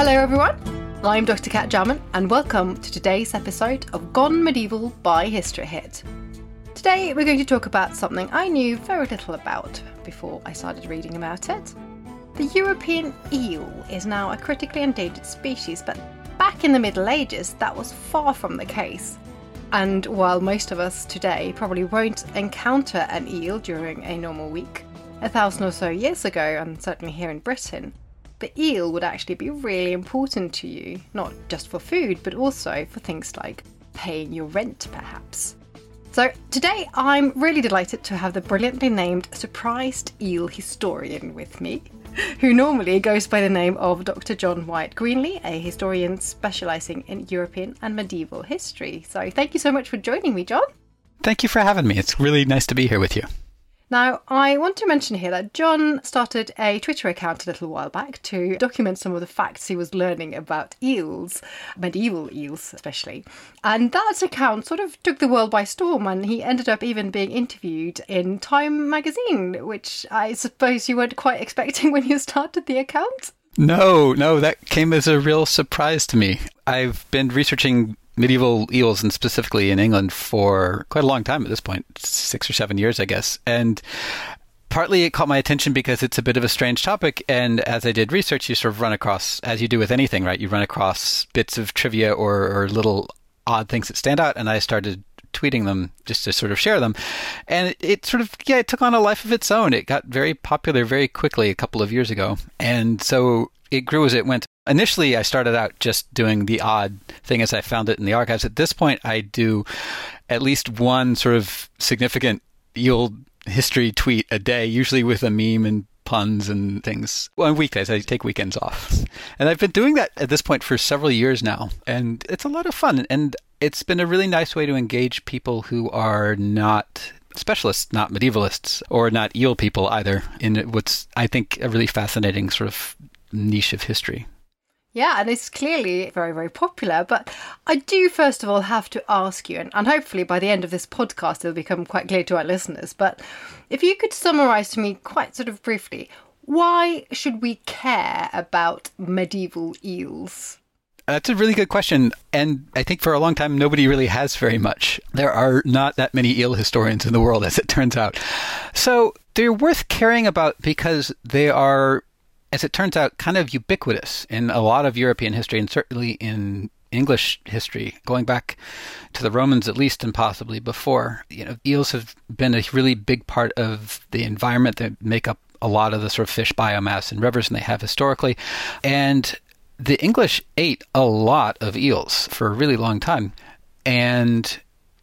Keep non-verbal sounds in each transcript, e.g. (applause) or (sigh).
Hello, everyone. I'm Dr. Kat Jarman, and welcome to today's episode of Gone Medieval by History Hit. Today, we're going to talk about something I knew very little about before I started reading about it. The European eel is now a critically endangered species, but back in the Middle Ages, that was far from the case. And while most of us today probably won't encounter an eel during a normal week, a thousand or so years ago, and certainly here in Britain, the eel would actually be really important to you, not just for food, but also for things like paying your rent, perhaps. So, today I'm really delighted to have the brilliantly named surprised eel historian with me, who normally goes by the name of Dr. John Wyatt Greenlee, a historian specialising in European and medieval history. So, thank you so much for joining me, John. Thank you for having me. It's really nice to be here with you. Now, I want to mention here that John started a Twitter account a little while back to document some of the facts he was learning about eels, medieval eels especially. And that account sort of took the world by storm, and he ended up even being interviewed in Time magazine, which I suppose you weren't quite (laughs) expecting when you started the account. No, no, that came as a real surprise to me. I've been researching medieval eels and specifically in England for quite a long time at this point, six or seven years, I guess. And partly it caught my attention because it's a bit of a strange topic. And as I did research, you sort of run across, as you do with anything, right? You run across bits of trivia or, or little odd things that stand out. And I started tweeting them just to sort of share them. And it, sort of, yeah, it took on a life of its own. It got very popular very quickly a couple of years ago. And so it grew as it went. Initially, I started out just doing the odd thing as I found it in the archives. At this point, I do at least one sort of significant eel history tweet a day, usually with a meme and puns and things. Well, on weekdays, I take weekends off. And I've been doing that at this point for several years now. And it's a lot of fun. And it's been a really nice way to engage people who are not specialists, not medievalists, or not eel people either, in what's, I think, a really fascinating sort of niche of history. Yeah, and it's clearly very, very popular. But I do, first of all, have to ask you, and, and hopefully by the end of this podcast, it'll become quite clear to our listeners. But if you could summarize to me quite sort of briefly, why should we care about medieval eels? That's a really good question. And I think for a long time, nobody really has very much. There are not that many eel historians in the world, (laughs) as it turns out. So they're worth caring about because they are as it turns out, kind of ubiquitous in a lot of European history and certainly in English history, going back to the Romans at least and possibly before. You know, eels have been a really big part of the environment that make up a lot of the sort of fish biomass in rivers, and they have historically. And the English ate a lot of eels for a really long time. And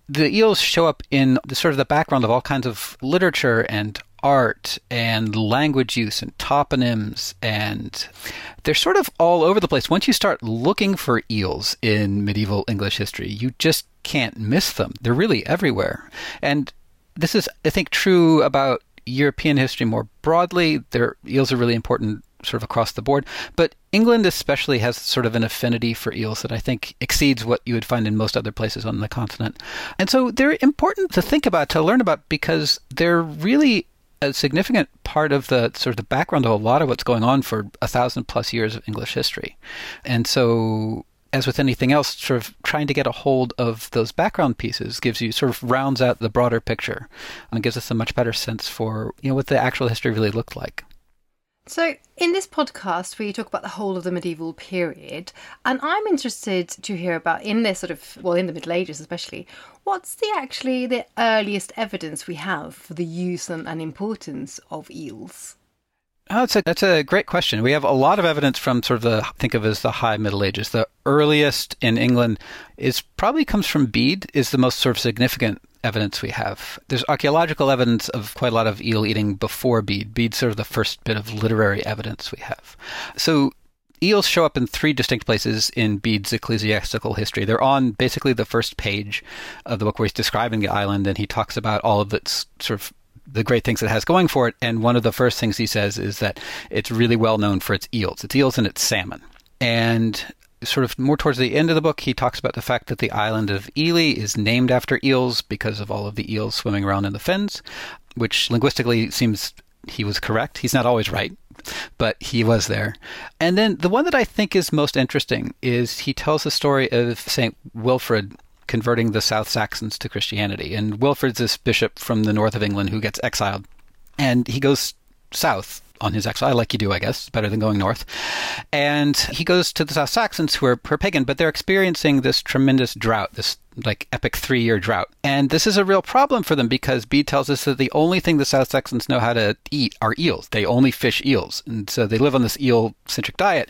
the eels show up in the sort of the background of all kinds of literature and art and language use and toponyms and they're sort of all over the place. Once you start looking for eels in medieval English history, you just can't miss them. They're really everywhere. And this is I think true about European history more broadly. Their eels are really important sort of across the board, but England especially has sort of an affinity for eels that I think exceeds what you would find in most other places on the continent. And so they're important to think about, to learn about because they're really a significant part of the sort of the background of a lot of what's going on for a thousand plus years of English history. And so as with anything else, sort of trying to get a hold of those background pieces gives you sort of rounds out the broader picture and gives us a much better sense for you know what the actual history really looked like. So, in this podcast, we talk about the whole of the medieval period, and I'm interested to hear about in this sort of, well, in the Middle Ages especially, what's the actually the earliest evidence we have for the use and, and importance of eels? Oh, that's a, that's a great question. We have a lot of evidence from sort of the, think of as the High Middle Ages. The earliest in England is probably comes from Bede, is the most sort of significant evidence we have. There's archaeological evidence of quite a lot of eel eating before Bede. Bede's sort of the first bit of literary evidence we have. So eels show up in three distinct places in Bede's ecclesiastical history. They're on basically the first page of the book where he's describing the island and he talks about all of its sort of the great things it has going for it. And one of the first things he says is that it's really well known for its eels. Its eels and its salmon. And sort of more towards the end of the book, he talks about the fact that the island of Ely is named after eels because of all of the eels swimming around in the fens, which linguistically seems he was correct. He's not always right, but he was there. And then the one that I think is most interesting is he tells the story of St. Wilfrid converting the South Saxons to Christianity. And Wilfrid's this bishop from the north of England who gets exiled. And he goes south on his exile, like you do, I guess, better than going north. And he goes to the South Saxons, who are, pagan, but they're experiencing this tremendous drought, this like epic three year drought. And this is a real problem for them because Bede tells us that the only thing the South Saxons know how to eat are eels. They only fish eels. And so they live on this eel centric diet.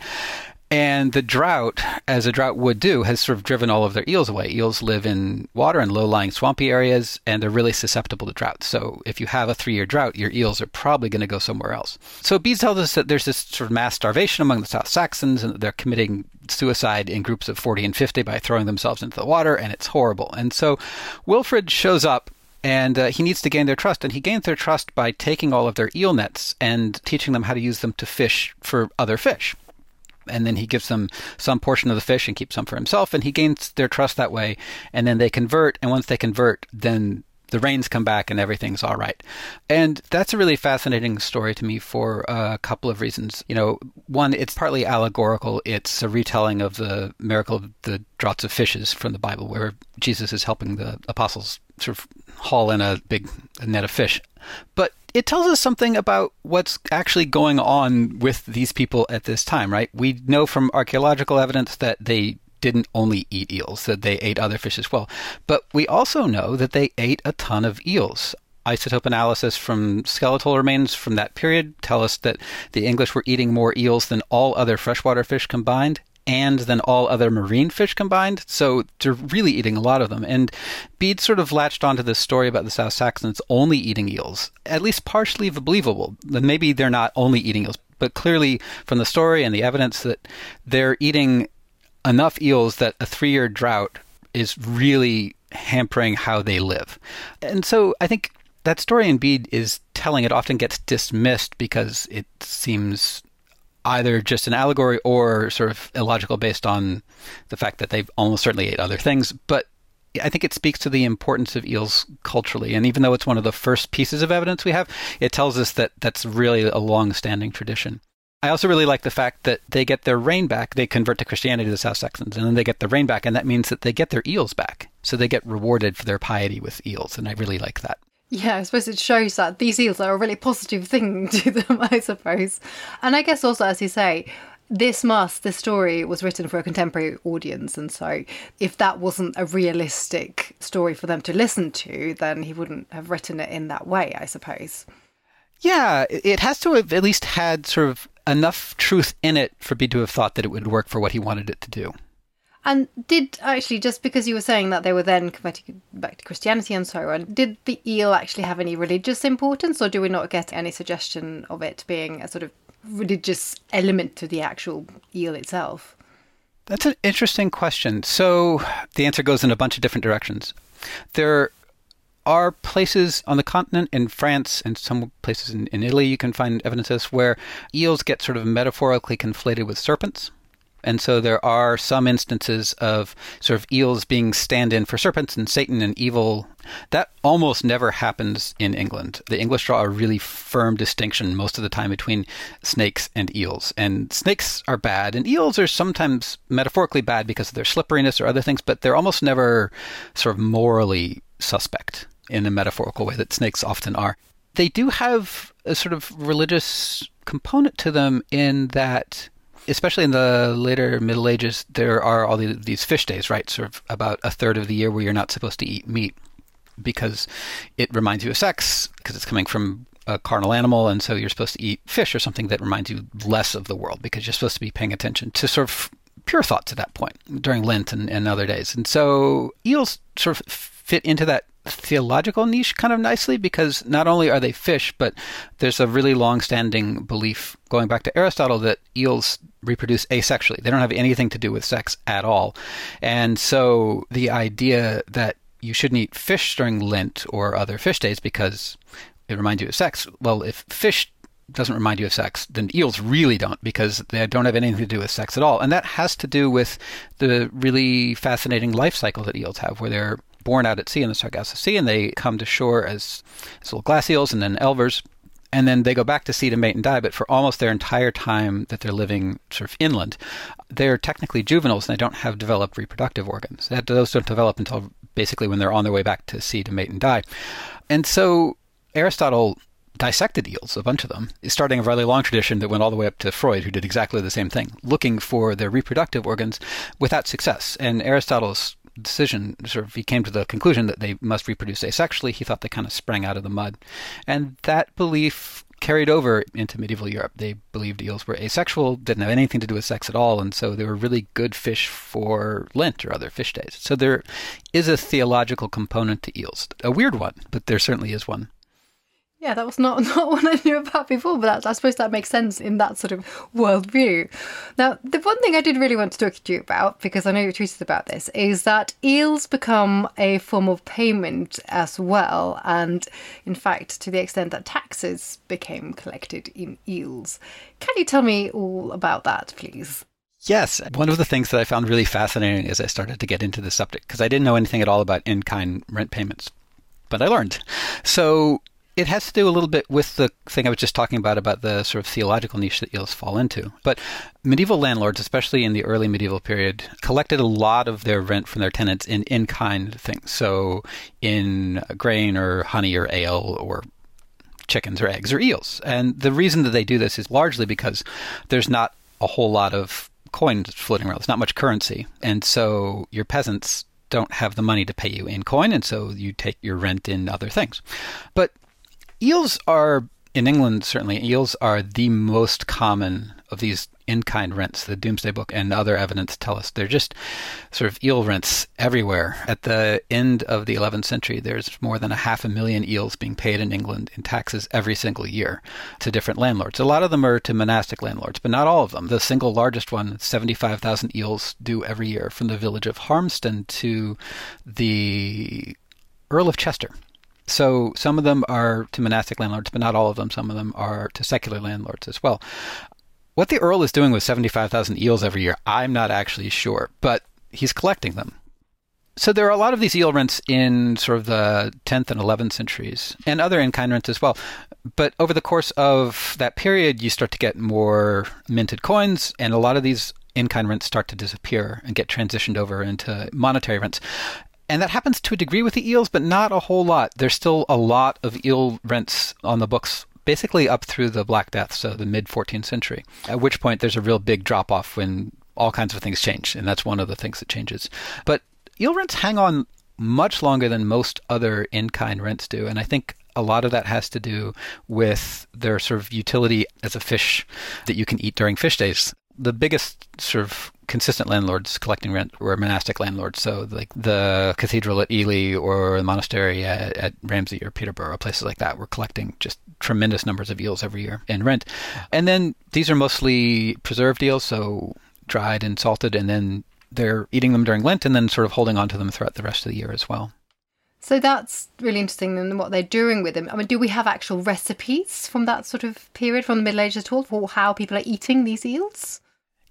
And the drought, as a drought would do, has sort of driven all of their eels away. Eels live in water and low lying swampy areas, and they're really susceptible to drought. So if you have a three year drought, your eels are probably going to go somewhere else. So Bede tells us that there's this sort of mass starvation among the South Saxons, and they're committing suicide in groups of 40 and 50 by throwing themselves into the water, and it's horrible. And so Wilfrid shows up and uh, he needs to gain their trust. And he gains their trust by taking all of their eel nets and teaching them how to use them to fish for other fish and then he gives them some portion of the fish and keeps some for himself and he gains their trust that way and then they convert and once they convert then the rains come back and everything's all right. And that's a really fascinating story to me for a couple of reasons. You know, one, it's partly allegorical. It's a retelling of the miracle of the draughts of fishes from the Bible, where Jesus is helping the apostles sort of haul in a big net of fish. But it tells us something about what's actually going on with these people at this time, right? We know from archaeological evidence that they didn't only eat eels, that they ate other fish as well. But we also know that they ate a ton of eels. Isotope analysis from skeletal remains from that period tell us that the English were eating more eels than all other freshwater fish combined, and than all other marine fish combined. So they're really eating a lot of them. And Bede sort of latched onto this story about the South Saxons only eating eels, at least partially believable. Maybe they're not only eating eels, but clearly from the story and the evidence that they're eating enough eels that a three year drought is really hampering how they live. And so I think that story in Bede is telling. It often gets dismissed because it seems either just an allegory or sort of illogical based on the fact that they've almost certainly ate other things. But I think it speaks to the importance of eels culturally. And even though it's one of the first pieces of evidence we have, it tells us that that's really a long standing tradition. I also really like the fact that they get their rain back. They convert to Christianity, the South Saxons, and then they get the rain back, and that means that they get their eels back. So they get rewarded for their piety with eels, and I really like that. Yeah, I suppose it shows that these eels are a really positive thing (laughs) to them, I suppose. And I guess also, as you say, this must, this story was written for a contemporary audience. And so if that wasn't a realistic story for them to listen to, then he wouldn't have written it in that way, I suppose. Yeah, it has to have at least had sort of enough truth in it for me to have thought that it would work for what he wanted it to do. And did actually, just because you were saying that they were then converting back to Christianity and so on, did the eel actually have any religious importance, or do we not get any suggestion of it being a sort of religious element to the actual eel itself? That's an interesting question. So the answer goes in a bunch of different directions. There are places on the continent in France and some places in, in Italy you can find evidence of this where eels get sort of metaphorically conflated with serpents. And so there are some instances of sort of eels being stand in for serpents and Satan and evil. That almost never happens in England. The English draw a really firm distinction most of the time between snakes and eels. And snakes are bad, and eels are sometimes metaphorically bad because of their slipperiness or other things, but they're almost never sort of morally suspect in a metaphorical way that snakes often are. They do have a sort of religious component to them in that especially in the later Middle Ages, there are all these fish days, right? Sort of about a third of the year where you're not supposed to eat meat because it reminds you of sex, because it's coming from a carnal animal, and so you're supposed to eat fish or something that reminds you less of the world because you're supposed to be paying attention to sort of pure thoughts at that point during Lent and, and other days. And so eels sort of fit into that theological niche kind of nicely because not only are they fish, but there's a really long standing belief going back to Aristotle that eels reproduce asexually. They don't have anything to do with sex at all. And so the idea that you shouldn't eat fish during Lent or other fish days because it reminds you of sex. Well, if fish doesn't remind you of sex, then eels really don't because they don't have anything to do with sex at all. And that has to do with the really fascinating life cycle that eels have, where they're born out at sea in the Sargasso Sea, and they come to shore as, as little glass eels and then elvers. And then they go back to sea to mate and die, but for almost their entire time that they're living sort of inland, they're technically juveniles and they don't have developed reproductive organs. Those don't develop until basically when they're on their way back to sea to mate and die. And so Aristotle dissected eels, a bunch of them, starting a really long tradition that went all the way up to Freud, who did exactly the same thing, looking for their reproductive organs without success. And Aristotle's decision sort of he came to the conclusion that they must reproduce asexually. He thought they kind of sprang out of the mud, and that belief carried over into medieval Europe. They believed eels were asexual, didn't have anything to do with sex at all, and so they were really good fish for Lent or other fish days. So there is a theological component to eels, a weird one, but there certainly is one. Yeah, that was not, (laughs) not one I knew about before, but I suppose that makes sense in that sort of worldview. Now, the one thing I did really want to talk to you about, because I know you tweeted about this, is that eels become a form of payment as well, and in fact, to the extent that taxes became collected in eels. Can you tell me all about that, please? Yes. One of the things that I found really fascinating as I started to get into the subject, because I didn't know anything at all about in kind rent payments, but I learned. So, it has to do a little bit with the thing I was just talking about, about the sort of theological niche that eels fall into. But medieval landlords, especially in the early medieval period, collected a lot of their rent from their tenants in in kind things. So in grain or honey or ale or chickens or eggs or eels. And the reason that they do this is largely because there's not a whole lot of coins floating around. There's not much currency. And so your peasants don't have the money to pay you in coin, and so you take your rent in other things. But Eels are, in England certainly, eels are the most common of these in kind rents. The Domesday Book and other evidence tell us they're just sort of eel rents everywhere. At the end of the 11th century, there's more than a half a million eels being paid in England in taxes every single year to different landlords. A lot of them are to monastic landlords, but not all of them. The single largest one, 75,000 eels due every year from the village of Harmston to the Earl of Chester. So some of them are to monastic landlords, but not all of them. Some of them are to secular landlords as well. What the Earl is doing with 75,000 eels every year, I'm not actually sure, but he's collecting them. So there are a lot of these eel rents in sort of the 10th and 11th centuries, and other in-kind rents as well. But over the course of that period, you start to get more minted coins, and a lot of these in-kind rents start to disappear and get transitioned over into monetary rents. And that happens to a degree with the eels, but not a whole lot. There's still a lot of eel rents on the books basically up through the Black Death, so the mid 14th century, at which point there's a real big drop off when all kinds of things change, and that's one of the things that changes. But eel rents hang on much longer than most other in kind rents do, and I think a lot of that has to do with their sort of utility as a fish that you can eat during fish days the biggest sort of consistent landlords collecting rent were monastic landlords. So, like the cathedral at Ely or the monastery at, at, Ramsey or Peterborough, places like that, were collecting just tremendous numbers of eels every year in rent. And then these are mostly preserved eels, so dried and salted, and then they're eating them during Lent and then sort of holding on to them throughout the rest of the year as well. So that's really interesting and what they're doing with them. I mean, do we have actual recipes from that sort of period, from the Middle Ages at all, for how people are eating these eels?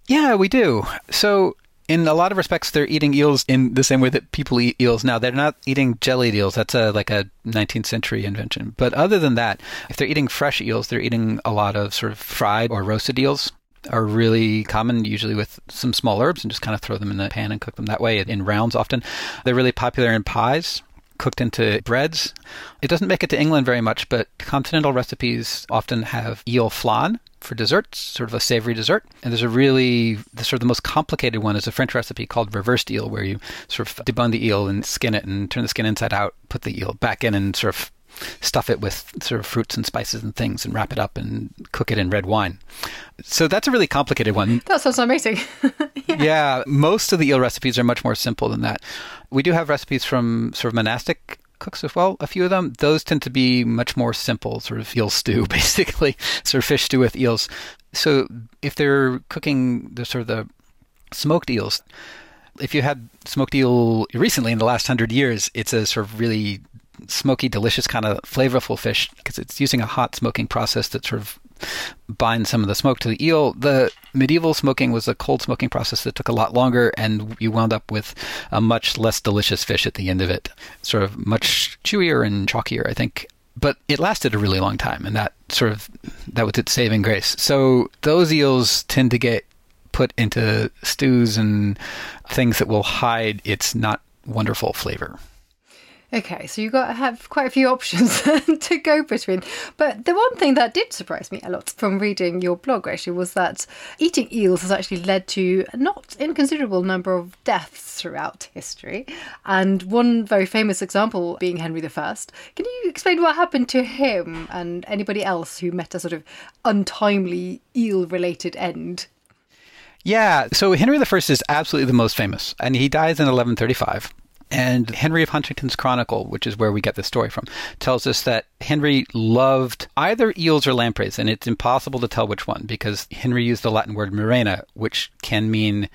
Yeah, we do. So in a lot of respects, they're eating eels in the same way that people eat eels now. They're not eating jellied eels. That's a like a 19th century invention. But other than that, if they're eating fresh eels, they're eating a lot of sort of fried or roasted eels are really common, usually with some small herbs, and just kind of throw them in the pan and cook them that way in rounds often. They're really popular in pies. Cooked into breads. It doesn't make it to England very much, but continental recipes often have eel flan for desserts, sort of a savory dessert. And there's a really, the sort of the most complicated one is a French recipe called reversed eel, where you sort of debone the eel and skin it and turn the skin inside out, put the eel back in and sort of stuff it with sort of fruits and spices and things and wrap it up and cook it in red wine. So that's a really complicated one. (laughs) That sounds amazing. (laughs) yeah. yeah, most of the eel recipes are much more simple than that. We do have recipes from sort of monastic cooks as well. A few of them, those tend to be much more simple, sort of eel stew, (laughs) basically, sort of fish stew with eels. So if they're cooking the sort of the smoked eels, if you had smoked eel recently in the last hundred years, it's a sort of really smoky, delicious kind of flavorful fish because it's using a hot smoking process that sort of binds some of the smoke to the eel. The medieval smoking was a cold smoking process that took a lot longer, and you wound up with a much less delicious fish at the end of it. Sort of much chewier and chalkier, I think. But it lasted a really long time, and that sort of that was its saving grace. So those eels tend to get put into stews and things that will hide its not wonderful flavor. Okay, so you've got to have quite a few (laughs) options to go between. But the one thing that did surprise me a lot from reading your blog actually was that eating eels has actually led to a not inconsiderable number of deaths throughout history. And one very famous example being Henry I. Can you explain what happened to him and anybody else who met a sort of untimely eel related end? Yeah, so Henry I is absolutely the most famous, and he dies in 1135. And Henry of Huntingdon's Chronicle, which is where we get the story from, tells us that Henry loved either eels or lampreys, and it's impossible to tell which one because Henry used the Latin word murena, which can mean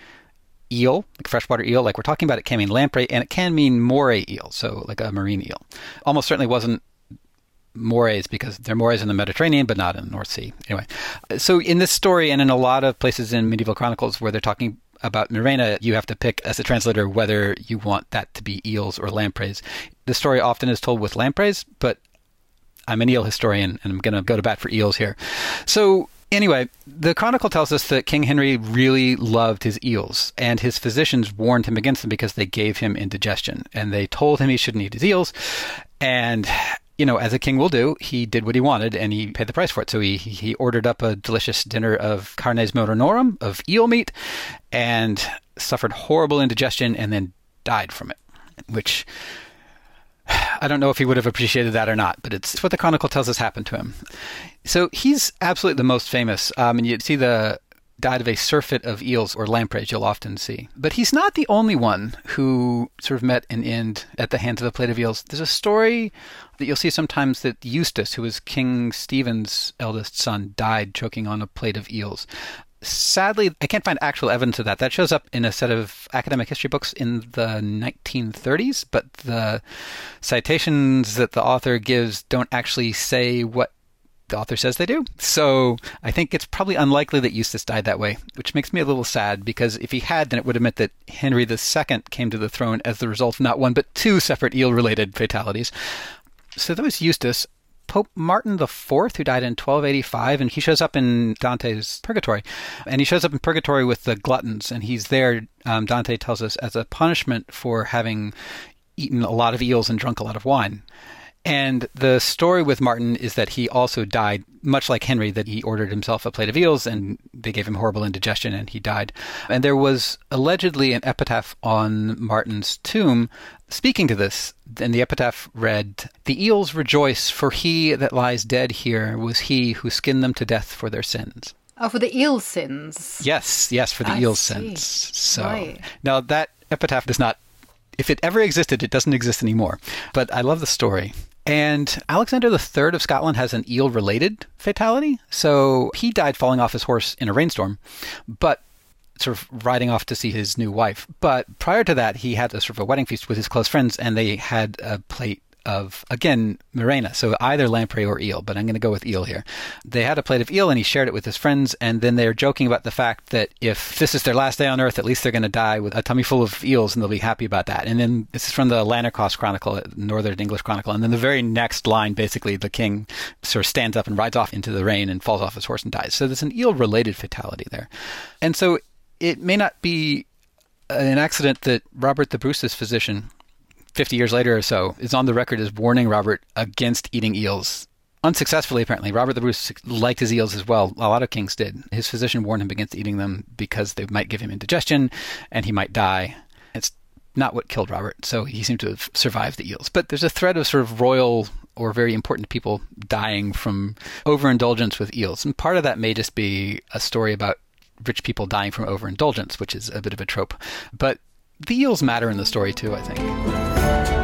eel, like freshwater eel, like we're talking about. It can mean lamprey, and it can mean moray eel, so like a marine eel. Almost certainly wasn't morays because they're morays in the Mediterranean, but not in the North Sea. Anyway, so in this story and in a lot of places in medieval chronicles where they're talking about Murena, you have to pick as a translator whether you want that to be eels or lampreys. The story often is told with lampreys, but I'm an eel historian and I'm going to go to bat for eels here. So, anyway, the chronicle tells us that King Henry really loved his eels, and his physicians warned him against them because they gave him indigestion, and they told him he shouldn't eat his eels. And you know, as a king will do, he did what he wanted and he paid the price for it. So he he ordered up a delicious dinner of carnes murenorum, of eel meat, and suffered horrible indigestion and then died from it, which (sighs) I don't know if he would have appreciated that or not, but it's what the chronicle tells us happened to him. So he's absolutely the most famous. Um, and you see the died of a surfeit of eels or lampreys you'll often see. But he's not the only one who sort of met an end at the hands of a plate of eels. There's a story that you'll see sometimes that Eustace, who was King Stephen's eldest son, died choking on a plate of eels. Sadly, I can't find actual evidence of that. That shows up in a set of academic history books in the 1930s, but the citations that the author gives don't actually say what the author says they do. So I think it's probably unlikely that Eustace died that way, which makes me a little sad because if he had, then it would have meant that Henry II came to the throne as the result of not one but two separate eel related fatalities. So that was Eustace. Pope Martin IV, who died in 1285, and he shows up in Dante's Purgatory. And he shows up in Purgatory with the gluttons, and he's there, um, Dante tells us, as a punishment for having eaten a lot of eels and drunk a lot of wine. And the story with Martin is that he also died, much like Henry, that he ordered himself a plate of eels and they gave him horrible indigestion and he died. And there was allegedly an epitaph on Martin's tomb speaking to this. And the epitaph read The eels rejoice, for he that lies dead here was he who skinned them to death for their sins. Oh, for the eel sins. Yes, yes, for the I eel see. sins. So right. now that epitaph does not if it ever existed, it doesn't exist anymore. But I love the story. And Alexander III of Scotland has an eel related fatality. So he died falling off his horse in a rainstorm, but sort of riding off to see his new wife. But prior to that, he had a sort of a wedding feast with his close friends, and they had a plate of again Murena, so either lamprey or eel, but I'm going to go with eel here. They had a plate of eel and he shared it with his friends, and then they're joking about the fact that if this is their last day on Earth, at least they're going to die with a tummy full of eels, and they'll be happy about that. And then this is from the Lanercost Chronicle, Northern English Chronicle, and then the very next line, basically, the king sort of stands up and rides off into the rain and falls off his horse and dies. So there's an eel-related fatality there, and so it may not be an accident that Robert the Bruce's physician 50 years later or so, is on the record as warning Robert against eating eels. Unsuccessfully, apparently. Robert the Bruce liked his eels as well. A lot of kings did. His physician warned him against eating them because they might give him indigestion and he might die. It's not what killed Robert, so he seemed to have survived the eels. But there's a thread of sort of royal or very important people dying from overindulgence with eels. And part of that may just be a story about rich people dying from overindulgence, which is a bit of a trope. But the eels matter in the story too, I think. Thank you.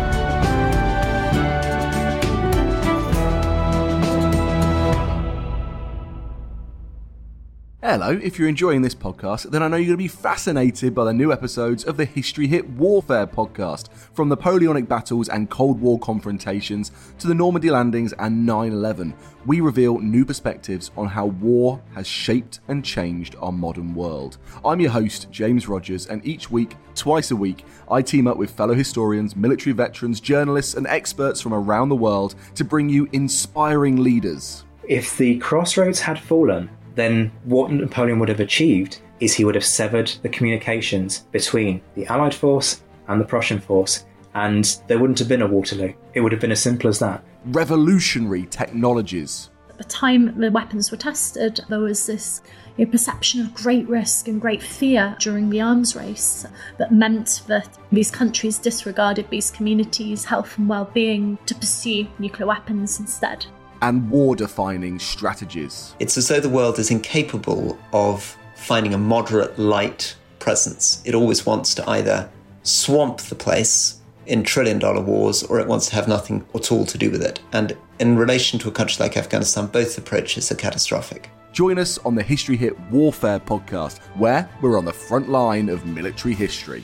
Hello, if you're enjoying this podcast, then I know you're going to be fascinated by the new episodes of the History Hit Warfare podcast, from Napoleonic battles and Cold War confrontations to the Normandy landings and 9 11. We reveal new perspectives on how war has shaped and changed our modern world. I'm your host, James Rogers, and each week, twice a week, I team up with fellow historians, military veterans, journalists, and experts from around the world to bring you inspiring leaders. If the crossroads had fallen, then what Napoleon would have achieved is he would have severed the communications between the Allied force and the Prussian force, and there wouldn't have been a Waterloo. It would have been as simple as that. Revolutionary technologies. At the time the weapons were tested, there was this you know, perception of great risk and great fear during the arms race that meant that these countries disregarded these communities' health and well being to pursue nuclear weapons instead and war defining strategies. It's as though the world is incapable of finding a moderate light presence. It always wants to either swamp the place in trillion dollar wars or it wants to have nothing at all to do with it. And in relation to a country like Afghanistan, both approaches are catastrophic. Join us on the History Hit Warfare podcast, where we're on the front line of military history.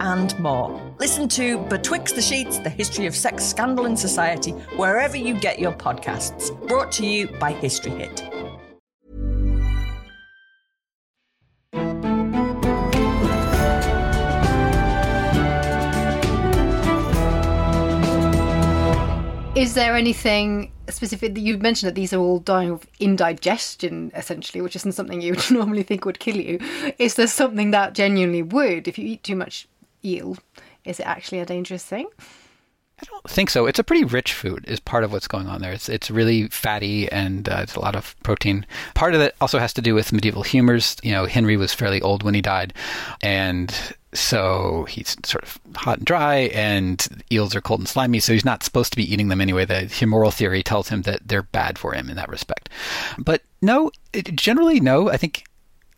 and more. Listen to Betwixt the Sheets, the history of sex scandal in society, wherever you get your podcasts. Brought to you by History Hit. Is there anything specific that you've mentioned that these are all dying of indigestion, essentially, which isn't something you would (laughs) normally think would kill you? Is there something that genuinely would if you eat too much eel? Is it actually a dangerous thing? I don't think so. It's a pretty rich food. Is part of what's going on there. It's it's really fatty and uh, it's a lot of protein. Part of it also has to do with medieval humors. You know, Henry was fairly old when he died, and so he's sort of hot and dry, and eels are cold and slimy. So he's not supposed to be eating them anyway. The humoral theory tells him that they're bad for him in that respect. But no, it, generally no. I think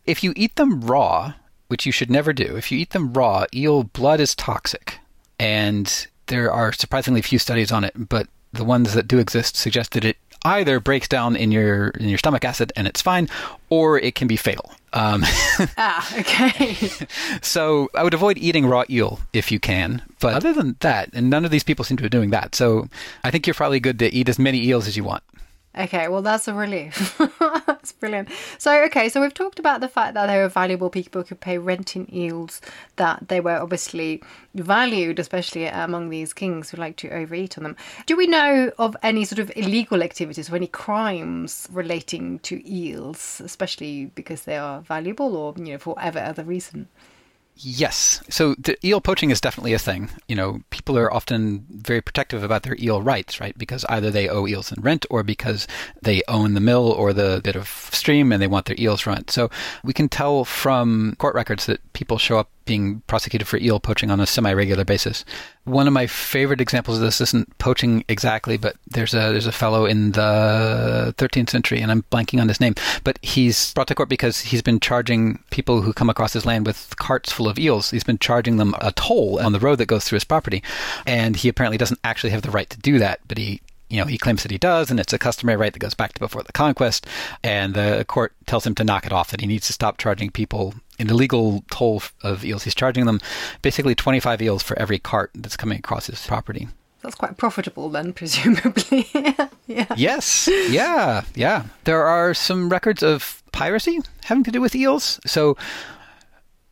if you eat them raw, which you should never do, if you eat them raw, eel blood is toxic, and there are surprisingly few studies on it, but the ones that do exist suggest that it either breaks down in your in your stomach acid and it's fine, or it can be fatal. Um, (laughs) ah, okay. (laughs) so I would avoid eating raw eel if you can. But other than that, and none of these people seem to be doing that, so I think you're probably good to eat as many eels as you want. Okay, well, that's a relief. (laughs) that's brilliant. So, okay, so we've talked about the fact that they were valuable. People who could pay rent in eels, that they were obviously valued, especially among these kings who like to overeat on them. Do we know of any sort of illegal activities or any crimes relating to eels, especially because they are valuable or, you know, for whatever other reason? Yes. So the eel poaching is definitely a thing. You know, people are often very protective about their eel rights, right? Because either they owe eels in rent or because they own the mill or the bit of stream and they want their eels it. So we can tell from court records that people show up being prosecuted for eel poaching on a semi-regular basis. One of my favorite examples of this isn't poaching exactly, but there's a there's a fellow in the 13th century, and I'm blanking on his name, but he's brought to court because he's been charging people who come across his land with carts full of eels. He's been charging them a toll on the road that goes through his property, and he apparently doesn't actually have the right to do that, but he you know, he claims that he does, and it's a customary right that goes back to before the conquest. And the court tells him to knock it off, that he needs to stop charging people an illegal toll of eels. He's charging them basically 25 eels for every cart that's coming across his property. That's quite profitable then, (laughs) presumably. yeah. Yes. Yeah. Yeah. There are some records of piracy having to do with eels. So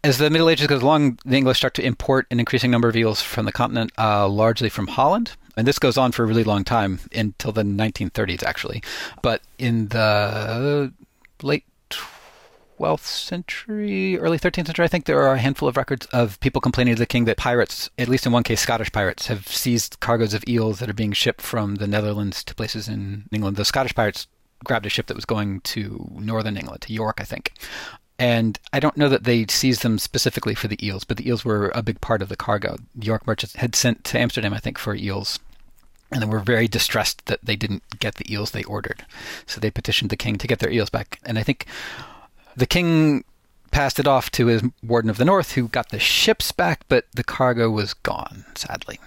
as the Middle Ages goes along, the English start to import an increasing number of eels from the continent, uh, largely from Holland. And this goes on for a really long time until the 1930s, actually. But in the late 12th century, early 13th century, I think there are a handful of records of people complaining to the king that pirates, at least in one case, Scottish pirates, have seized cargoes of eels that are being shipped from the Netherlands to places in England. The Scottish pirates grabbed a ship that was going to northern England, to York, I think. And I don't know that they seized them specifically for the eels, but the eels were a big part of the cargo. York merchants had sent to Amsterdam, I think, for eels and they were very distressed that they didn't get the eels they ordered. So they petitioned the king to get their eels back. And I think the king passed it off to his warden of the north, who got the ships back, but the cargo was gone, sadly.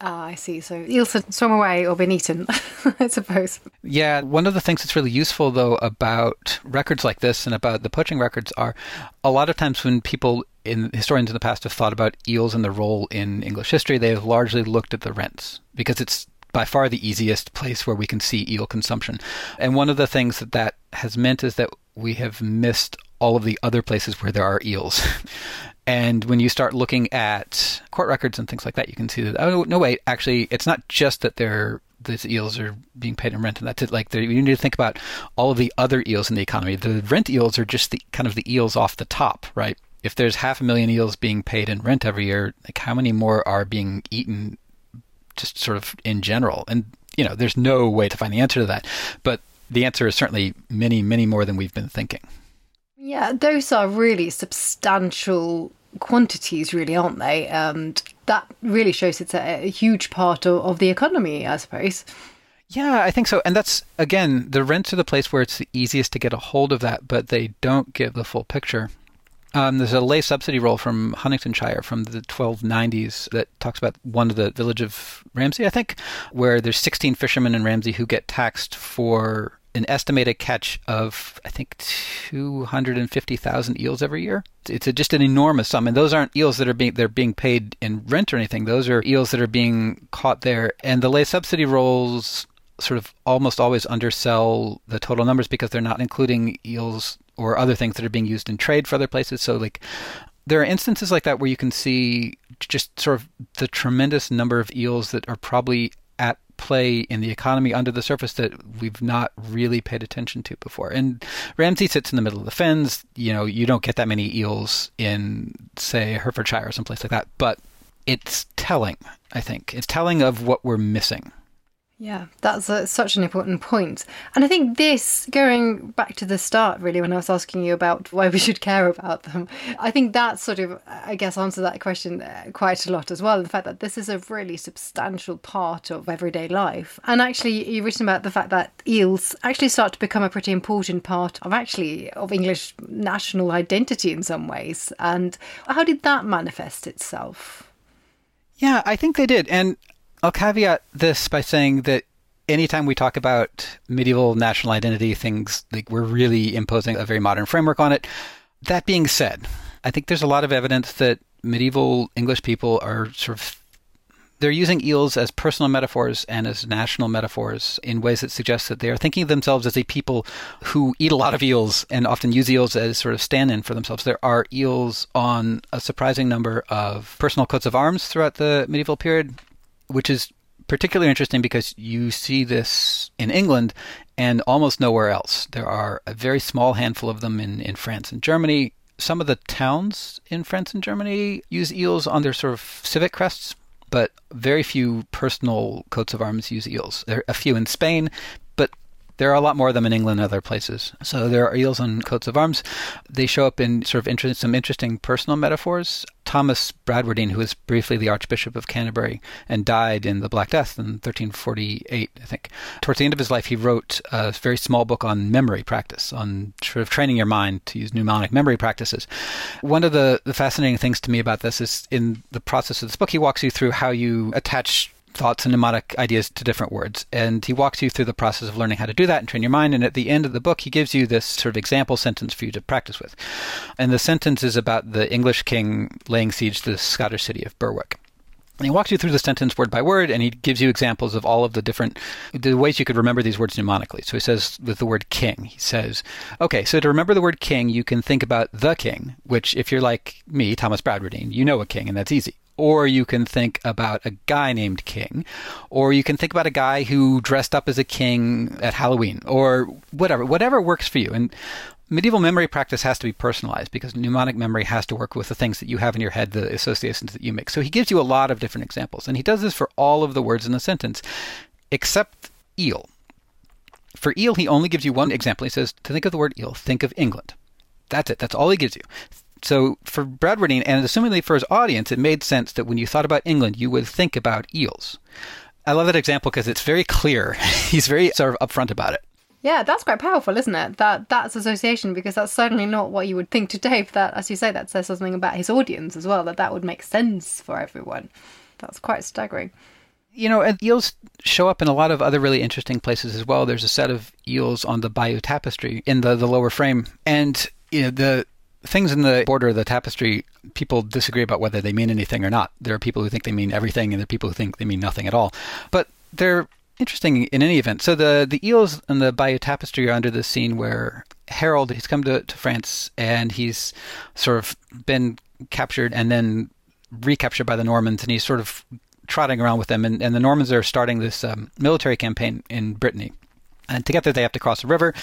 Ah, I see. So eels had swum away or been eaten, (laughs) I suppose. Yeah, one of the things that's really useful, though, about records like this and about the poaching records are a lot of times when people in historians in the past have thought about eels and their role in English history, they have largely looked at the rents because it's by far the easiest place where we can see eel consumption. And one of the things that that has meant is that we have missed all of the other places where there are eels. (laughs) and when you start looking at court records and things like that, you can see that, oh, no, wait, actually, it's not just that they're these eels are being paid in rent, and that's it. Like you need to think about all of the other eels in the economy. The rent eels are just the kind of the eels off the top, right? If there's half a million eels being paid in rent every year, like how many more are being eaten, just sort of in general? And you know, there's no way to find the answer to that. But the answer is certainly many, many more than we've been thinking. Yeah, those are really substantial quantities, really, aren't they? And that really shows it's a, a huge part of, of the economy, I suppose. Yeah, I think so. And that's, again, the rents are the place where it's the easiest to get a hold of that, but they don't give the full picture. Um, there's a lay subsidy roll from Huntingdonshire from the 1290s that talks about one of the village of Ramsey, I think, where there's 16 fishermen in Ramsey who get taxed for an estimated catch of I think 250,000 eels every year. It's a, just an enormous sum, and those aren't eels that are being they're being paid in rent or anything. Those are eels that are being caught there, and the lay subsidy rolls sort of almost always undersell the total numbers because they're not including eels or other things that are being used in trade for other places. So like there are instances like that where you can see just sort of the tremendous number of eels that are probably at play in the economy under the surface that we've not really paid attention to before. And Ramsey sits in the middle of the fens. You know, you don't get that many eels in, say, Herefordshire or someplace like that. But it's telling, I think. It's telling of what we're missing. Yeah, that's a, such an important point. And I think this, going back to the start, really, when I was asking you about why we should care about them, I think that sort of, I guess, answered that question uh, quite a lot as well. The fact that this is a really substantial part of everyday life. And actually, you've written about the fact that eels actually start to become a pretty important part of actually of English national identity in some ways. And how did that manifest itself? Yeah, I think they did. And I'll caveat this by saying that anytime we talk about medieval national identity things, like we're really imposing a very modern framework on it. That being said, I think there's a lot of evidence that medieval English people are sort of they're using eels as personal metaphors and as national metaphors in ways that suggest that they are thinking of themselves as a people who eat a lot of eels and often use eels as sort of stand in for themselves. There are eels on a surprising number of personal coats of arms throughout the medieval period which is particularly interesting because you see this in England and almost nowhere else. There are a very small handful of them in, in France and Germany. Some of the towns in France and Germany use eels on their sort of civic crests, but very few personal coats of arms use eels. There are a few in Spain, there are a lot more of them in England and other places. So there are eels on coats of arms. They show up in sort of some interesting personal metaphors. Thomas Bradwardine, who was briefly the Archbishop of Canterbury and died in the Black Death in 1348, I think. Towards the end of his life, he wrote a very small book on memory practice, on sort of training your mind to use mnemonic memory practices. One of the, the fascinating things to me about this is in the process of this book, he walks you through how you attach thoughts and mnemonic ideas to different words. And he walks you through the process of learning how to do that and train your mind. And at the end of the book, he gives you this sort of example sentence for you to practice with. And the sentence is about the English king laying siege to the Scottish city of Berwick. And he walks you through the sentence word by word, and he gives you examples of all of the different the ways you could remember these words mnemonically. So he says with the word king, he says, okay, so to remember the word king, you can think about the king, which if you're like me, Thomas Bradwardine, you know a king, and that's easy. Or you can think about a guy named King, or you can think about a guy who dressed up as a king at Halloween, or whatever, whatever works for you. And medieval memory practice has to be personalized because mnemonic memory has to work with the things that you have in your head, the associations that you make. So he gives you a lot of different examples, and he does this for all of the words in the sentence, except eel. For eel, he only gives you one example. He says, to think of the word eel, think of England. That's it. That's all he gives you. So for Bradwardine, and assumingly for his audience, it made sense that when you thought about England, you would think about eels. I love that example because it's very clear. (laughs) He's very sort of upfront about it. Yeah, that's quite powerful, isn't it? That that's association because that's certainly not what you would think today. But that, as you say, that says something about his audience as well. That that would make sense for everyone. That's quite staggering. You know, and eels show up in a lot of other really interesting places as well. There's a set of eels on the Bayeux Tapestry in the the lower frame, and you know the things in the border of the tapestry, people disagree about whether they mean anything or not. There are people who think they mean everything, and there are people who think they mean nothing at all. But they're interesting in any event. So the the eels and the Bayeux Tapestry are under the scene where Harold he's come to, to France and he's sort of been captured and then recaptured by the Normans, and he's sort of trotting around with them. And, and the Normans are starting this um, military campaign in Brittany. And to get there, they have to cross a river,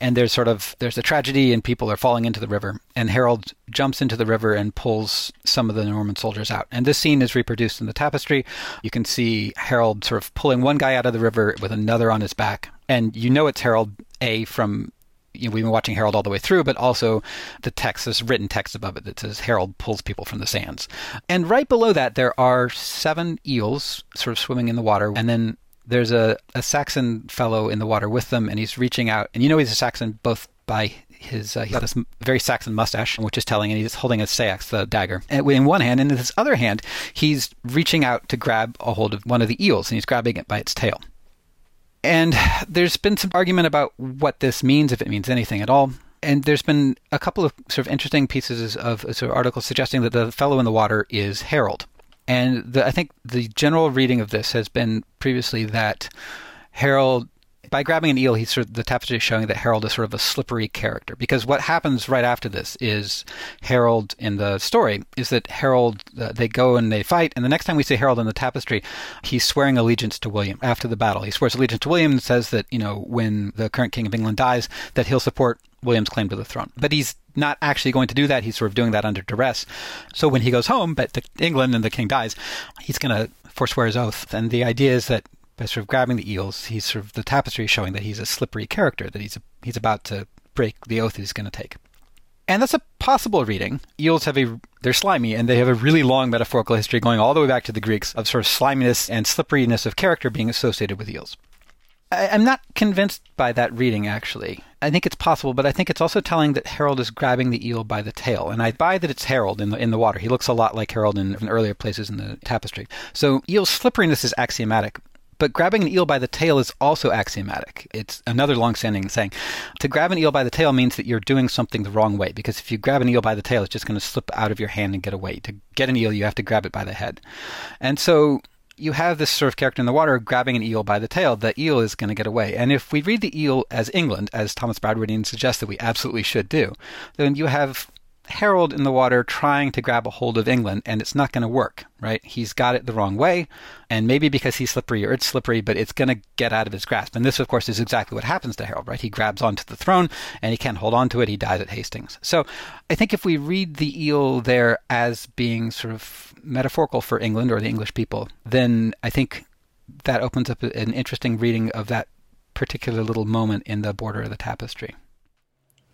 and there's sort of there's a tragedy, and people are falling into the river. And Harold jumps into the river and pulls some of the Norman soldiers out. And this scene is reproduced in the tapestry. You can see Harold sort of pulling one guy out of the river with another on his back, and you know it's Harold A from you know, we've been watching Harold all the way through, but also the text, this written text above it that says Harold pulls people from the sands. And right below that, there are seven eels sort of swimming in the water, and then there's a, a Saxon fellow in the water with them, and he's reaching out. And you know he's a Saxon both by his uh, he got this very Saxon mustache, which is telling, and he's holding a seax, the dagger, in one hand, and in his other hand, he's reaching out to grab a hold of one of the eels, and he's grabbing it by its tail. And there's been some argument about what this means, if it means anything at all. And there's been a couple of sort of interesting pieces of sort of articles suggesting that the fellow in the water is Harold. And the, I think the general reading of this has been previously that Harold, by grabbing an eel, he's sort of, the tapestry is showing that Harold is sort of a slippery character. Because what happens right after this is Harold in the story is that Harold, uh, they go and they fight. And the next time we see Harold in the tapestry, he's swearing allegiance to William after the battle. He swears allegiance to William and says that, you know, when the current king of England dies, that he'll support William's claim to the throne. But he's not actually going to do that. He's sort of doing that under duress. So when he goes home, but England and the king dies, he's going to forswear his oath. And the idea is that by sort of grabbing the eels, he's sort of the tapestry showing that he's a slippery character, that he's a, he's about to break the oath he's going to take. And that's a possible reading. Eels have a they're slimy and they have a really long metaphorical history going all the way back to the Greeks of sort of sliminess and slipperiness of character being associated with eels. I, am not convinced by that reading, actually. I think it's possible, but I think it's also telling that Harold is grabbing the eel by the tail. And I buy that it's Harold in the, in the water. He looks a lot like Harold in, in earlier places in the tapestry. So eel slipperiness is axiomatic. But grabbing an eel by the tail is also axiomatic. It's another long-standing saying. To grab an eel by the tail means that you're doing something the wrong way, because if you grab an eel by the tail, it's just going to slip out of your hand and get away. To get an eel, you have to grab it by the head. And so you have this sort of character in the water grabbing an eel by the tail, the eel is going to get away. And if we read the eel as England, as Thomas Bradwardine suggests that we absolutely should do, then you have Harold in the water trying to grab a hold of England, and it's not going to work, right? He's got it the wrong way, and maybe because he's slippery or it's slippery, but it's going to get out of his grasp. And this, of course, is exactly what happens to Harold, right? He grabs onto the throne, and he can't hold on to it. He dies at Hastings. So I think if we read the eel there as being sort of metaphorical for England or the English people, then I think that opens up an interesting reading of that particular little moment in the border of the tapestry.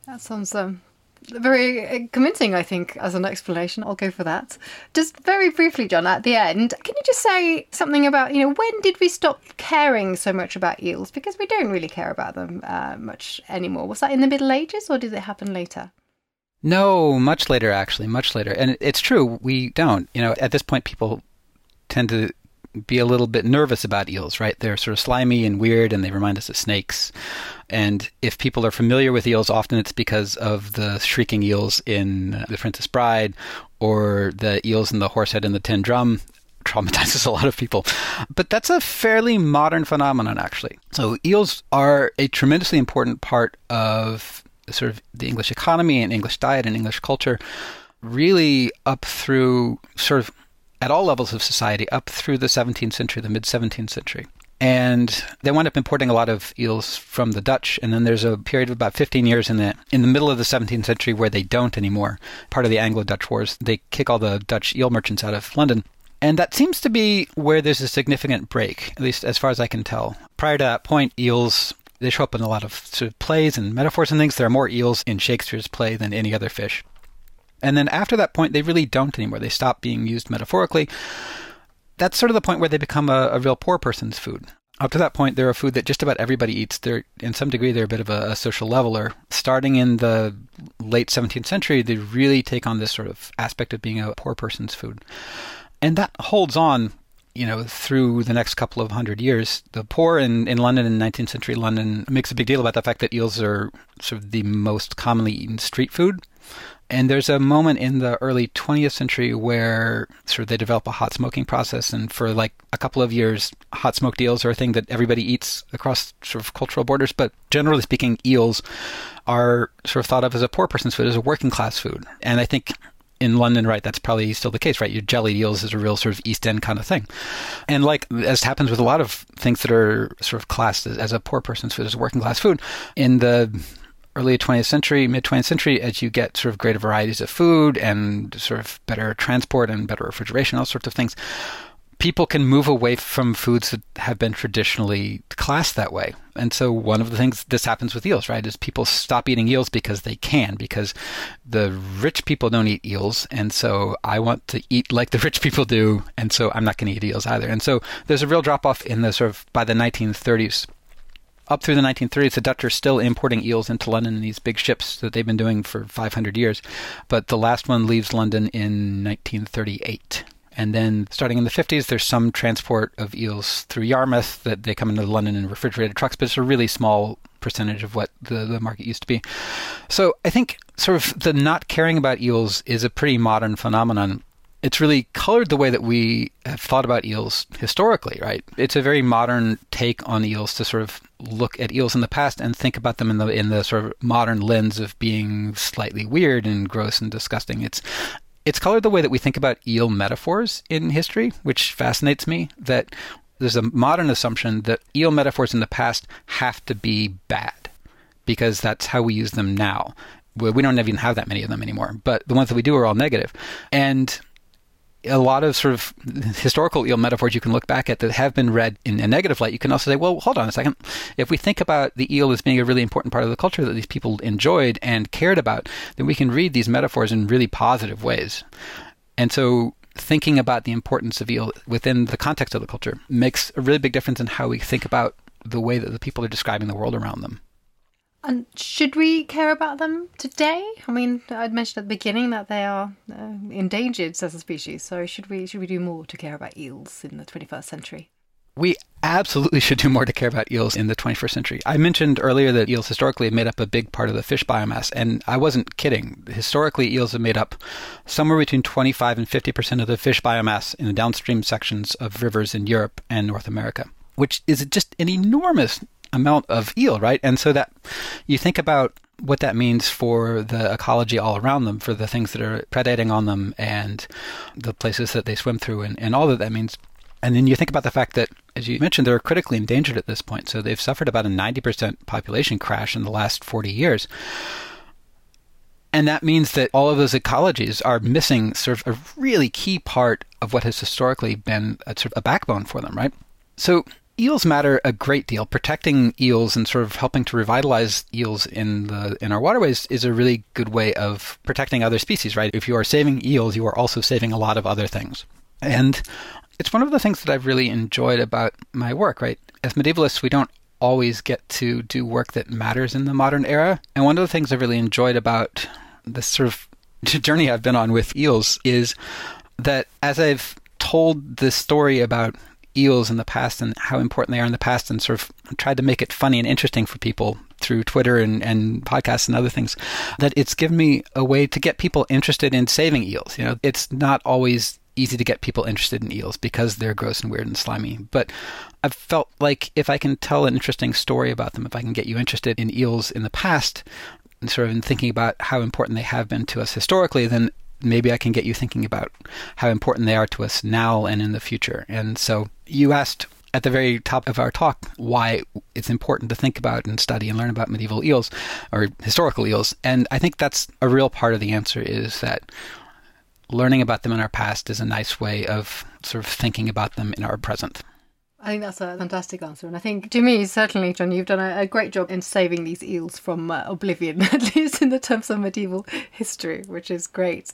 That sounds um, very uh, convincing, I think, as an explanation. I'll go for that. Just very briefly, John, at the end, can you just say something about, you know, when did we stop caring so much about eels? Because we don't really care about them uh, much anymore. Was that in the Middle Ages or did it happen later? No, much later, actually, much later. And it's true, we don't. You know, at this point, people tend to be a little bit nervous about eels, right? They're sort of slimy and weird and they remind us of snakes. And if people are familiar with eels, often it's because of the shrieking eels in uh, The Princess Bride or the eels in the horsehead and the tin drum (laughs) traumatizes a lot of people. But that's a fairly modern phenomenon, actually. So eels are a tremendously important part of sort of the English economy and English diet and English culture, really up through sort of at all levels of society, up through the 17th century, the mid 17th century. And they wound up importing a lot of eels from the Dutch, and then there's a period of about 15 years in the in the middle of the 17th century where they don't anymore. Part of the Anglo-Dutch Wars, they kick all the Dutch eel merchants out of London, and that seems to be where there's a significant break, at least as far as I can tell. Prior to that point, eels they show up in a lot of sort of plays and metaphors and things. There are more eels in Shakespeare's play than any other fish. And then after that point, they really don't anymore. They stop being used metaphorically. That's sort of the point where they become a, a real poor person's food. Up to that point, they're a food that just about everybody eats. They're, in some degree, they're a bit of a, a social leveler. Starting in the late 17th century, they really take on this sort of aspect of being a poor person's food. And that holds on you know, through the next couple of hundred years, the poor in, in London in 19th century London makes a big deal about the fact that eels are sort of the most commonly eaten street food. And there's a moment in the early 20th century where sort of they develop a hot smoking process, and for like a couple of years, hot smoked eels are a thing that everybody eats across sort of cultural borders. But generally speaking, eels are sort of thought of as a poor person's food, as a working class food. And I think in London, right, that's probably still the case, right? Your jellied eels is a real sort of East End kind of thing. And like, as happens with a lot of things that are sort of classed as, as a poor person's food, as a working class food, in the early 20th century, mid 20th century, as you get sort of greater varieties of food and sort of better transport and better refrigeration, all sorts of things, people can move away from foods that have been traditionally classed that way. And so one of the things this happens with eels, right, is people stop eating eels because they can, because the rich people don't eat eels, and so I want to eat like the rich people do, and so I'm not going to eat eels either. And so there's a real drop off in the sort of by the 1930s. Up through the 1930s, the Dutch are still importing eels into London in these big ships that they've been doing for 500 years. But the last one leaves London in 1938. And then starting in the 50s, there's some transport of eels through Yarmouth that they come into London in refrigerated trucks, but it's a really small percentage of what the, the market used to be. So I think sort of the not caring about eels is a pretty modern phenomenon. It's really colored the way that we have thought about eels historically, right? It's a very modern take on eels to sort of look at eels in the past and think about them in the in the sort of modern lens of being slightly weird and gross and disgusting. It's it's colored the way that we think about eel metaphors in history, which fascinates me. That there's a modern assumption that eel metaphors in the past have to be bad because that's how we use them now. We don't even have that many of them anymore, but the ones that we do are all negative. And a lot of sort of historical eel metaphors you can look back at that have been read in a negative light, you can also say, well, hold on a second. If we think about the eel as being a really important part of the culture that these people enjoyed and cared about, then we can read these metaphors in really positive ways. And so thinking about the importance of eel within the context of the culture makes a really big difference in how we think about the way that the people are describing the world around them. And should we care about them today? I mean, I'd mentioned at the beginning that they are uh, endangered as a species. So should we should we do more to care about eels in the 21st century? We absolutely (laughs) should do more to care about eels in the 21st century. I mentioned earlier that eels historically have made up a big part of the fish biomass, and I wasn't kidding. Historically, eels have made up somewhere between 25 and 50 percent of the fish biomass in the downstream sections of rivers in Europe and North America, which is just an enormous amount of eel, right? And so that you think about what that means for the ecology all around them, for the things that are predating on them and the places that they swim through and, and all that that means. And then you think about the fact that, as you mentioned, they're critically endangered at this point. So they've suffered about a 90% population crash in the last 40 years. And that means that all of those ecologies are missing sort of a really key part of what has historically been a, sort of a backbone for them, right? So eels matter a great deal. Protecting eels and sort of helping to revitalize eels in the in our waterways is a really good way of protecting other species, right? If you are saving eels, you are also saving a lot of other things. And it's one of the things that I've really enjoyed about my work, right? As medievalists, we don't always get to do work that matters in the modern era. And one of the things I've really enjoyed about this sort of (laughs) journey I've been on with eels is that as I've told this story about eels in the past and how important they are in the past and sort of tried to make it funny and interesting for people through Twitter and, and podcasts and other things, that it's given me a way to get people interested in saving eels. You know, it's not always easy to get people interested in eels because they're gross and weird and slimy. But I've felt like if I can tell an interesting story about them, if I can get you interested in eels in the past, and sort of in thinking about how important they have been to us historically, then maybe I can get you thinking about how important they are to us now and in the future. And so you asked at the very top of our talk why it's important to think about and study and learn about medieval eels or historical eels. And I think that's a real part of the answer is that learning about them in our past is a nice way of sort of thinking about them in our present. I think that's a fantastic answer. And I think, to me, certainly, John, you've done a, a great job in saving these eels from uh, oblivion, (laughs) at least in the terms of medieval history, which is great.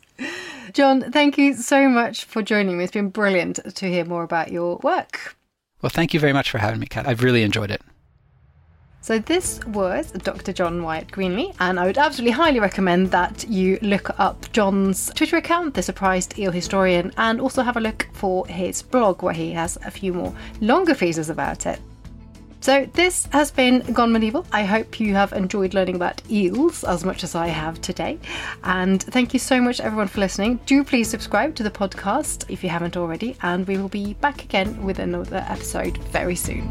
John, thank you so much for joining me. It's been brilliant to hear more about your work. Well, thank you very much for having me, Kat. I've really enjoyed it. So this was Dr. John Wyatt Greenlee, and I would absolutely highly recommend that you look up John's Twitter account, The Surprised Eel Historian, and also have a look for his blog where he has a few more longer pieces about it. So this has been Gone Medieval. I hope you have enjoyed learning about eels as much as I have today. And thank you so much everyone for listening. Do please subscribe to the podcast if you haven't already, and we will be back again with another episode very soon.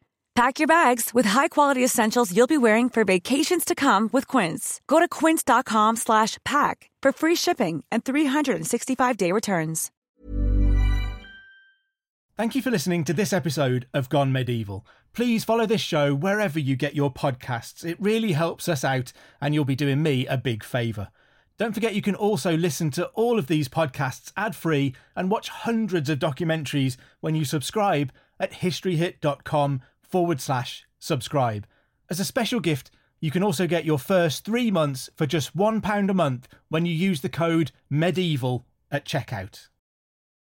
Pack your bags with high-quality essentials you'll be wearing for vacations to come with Quince. Go to quince.com slash pack for free shipping and 365-day returns. Thank you for listening to this episode of Gone Medieval. Please follow this show wherever you get your podcasts. It really helps us out and you'll be doing me a big favour. Don't forget you can also listen to all of these podcasts ad-free and watch hundreds of documentaries when you subscribe at historyhit.com forward slash subscribe. As a special gift, you can also get your first three months for just £1 a month when you use the code MEDIEVAL at checkout.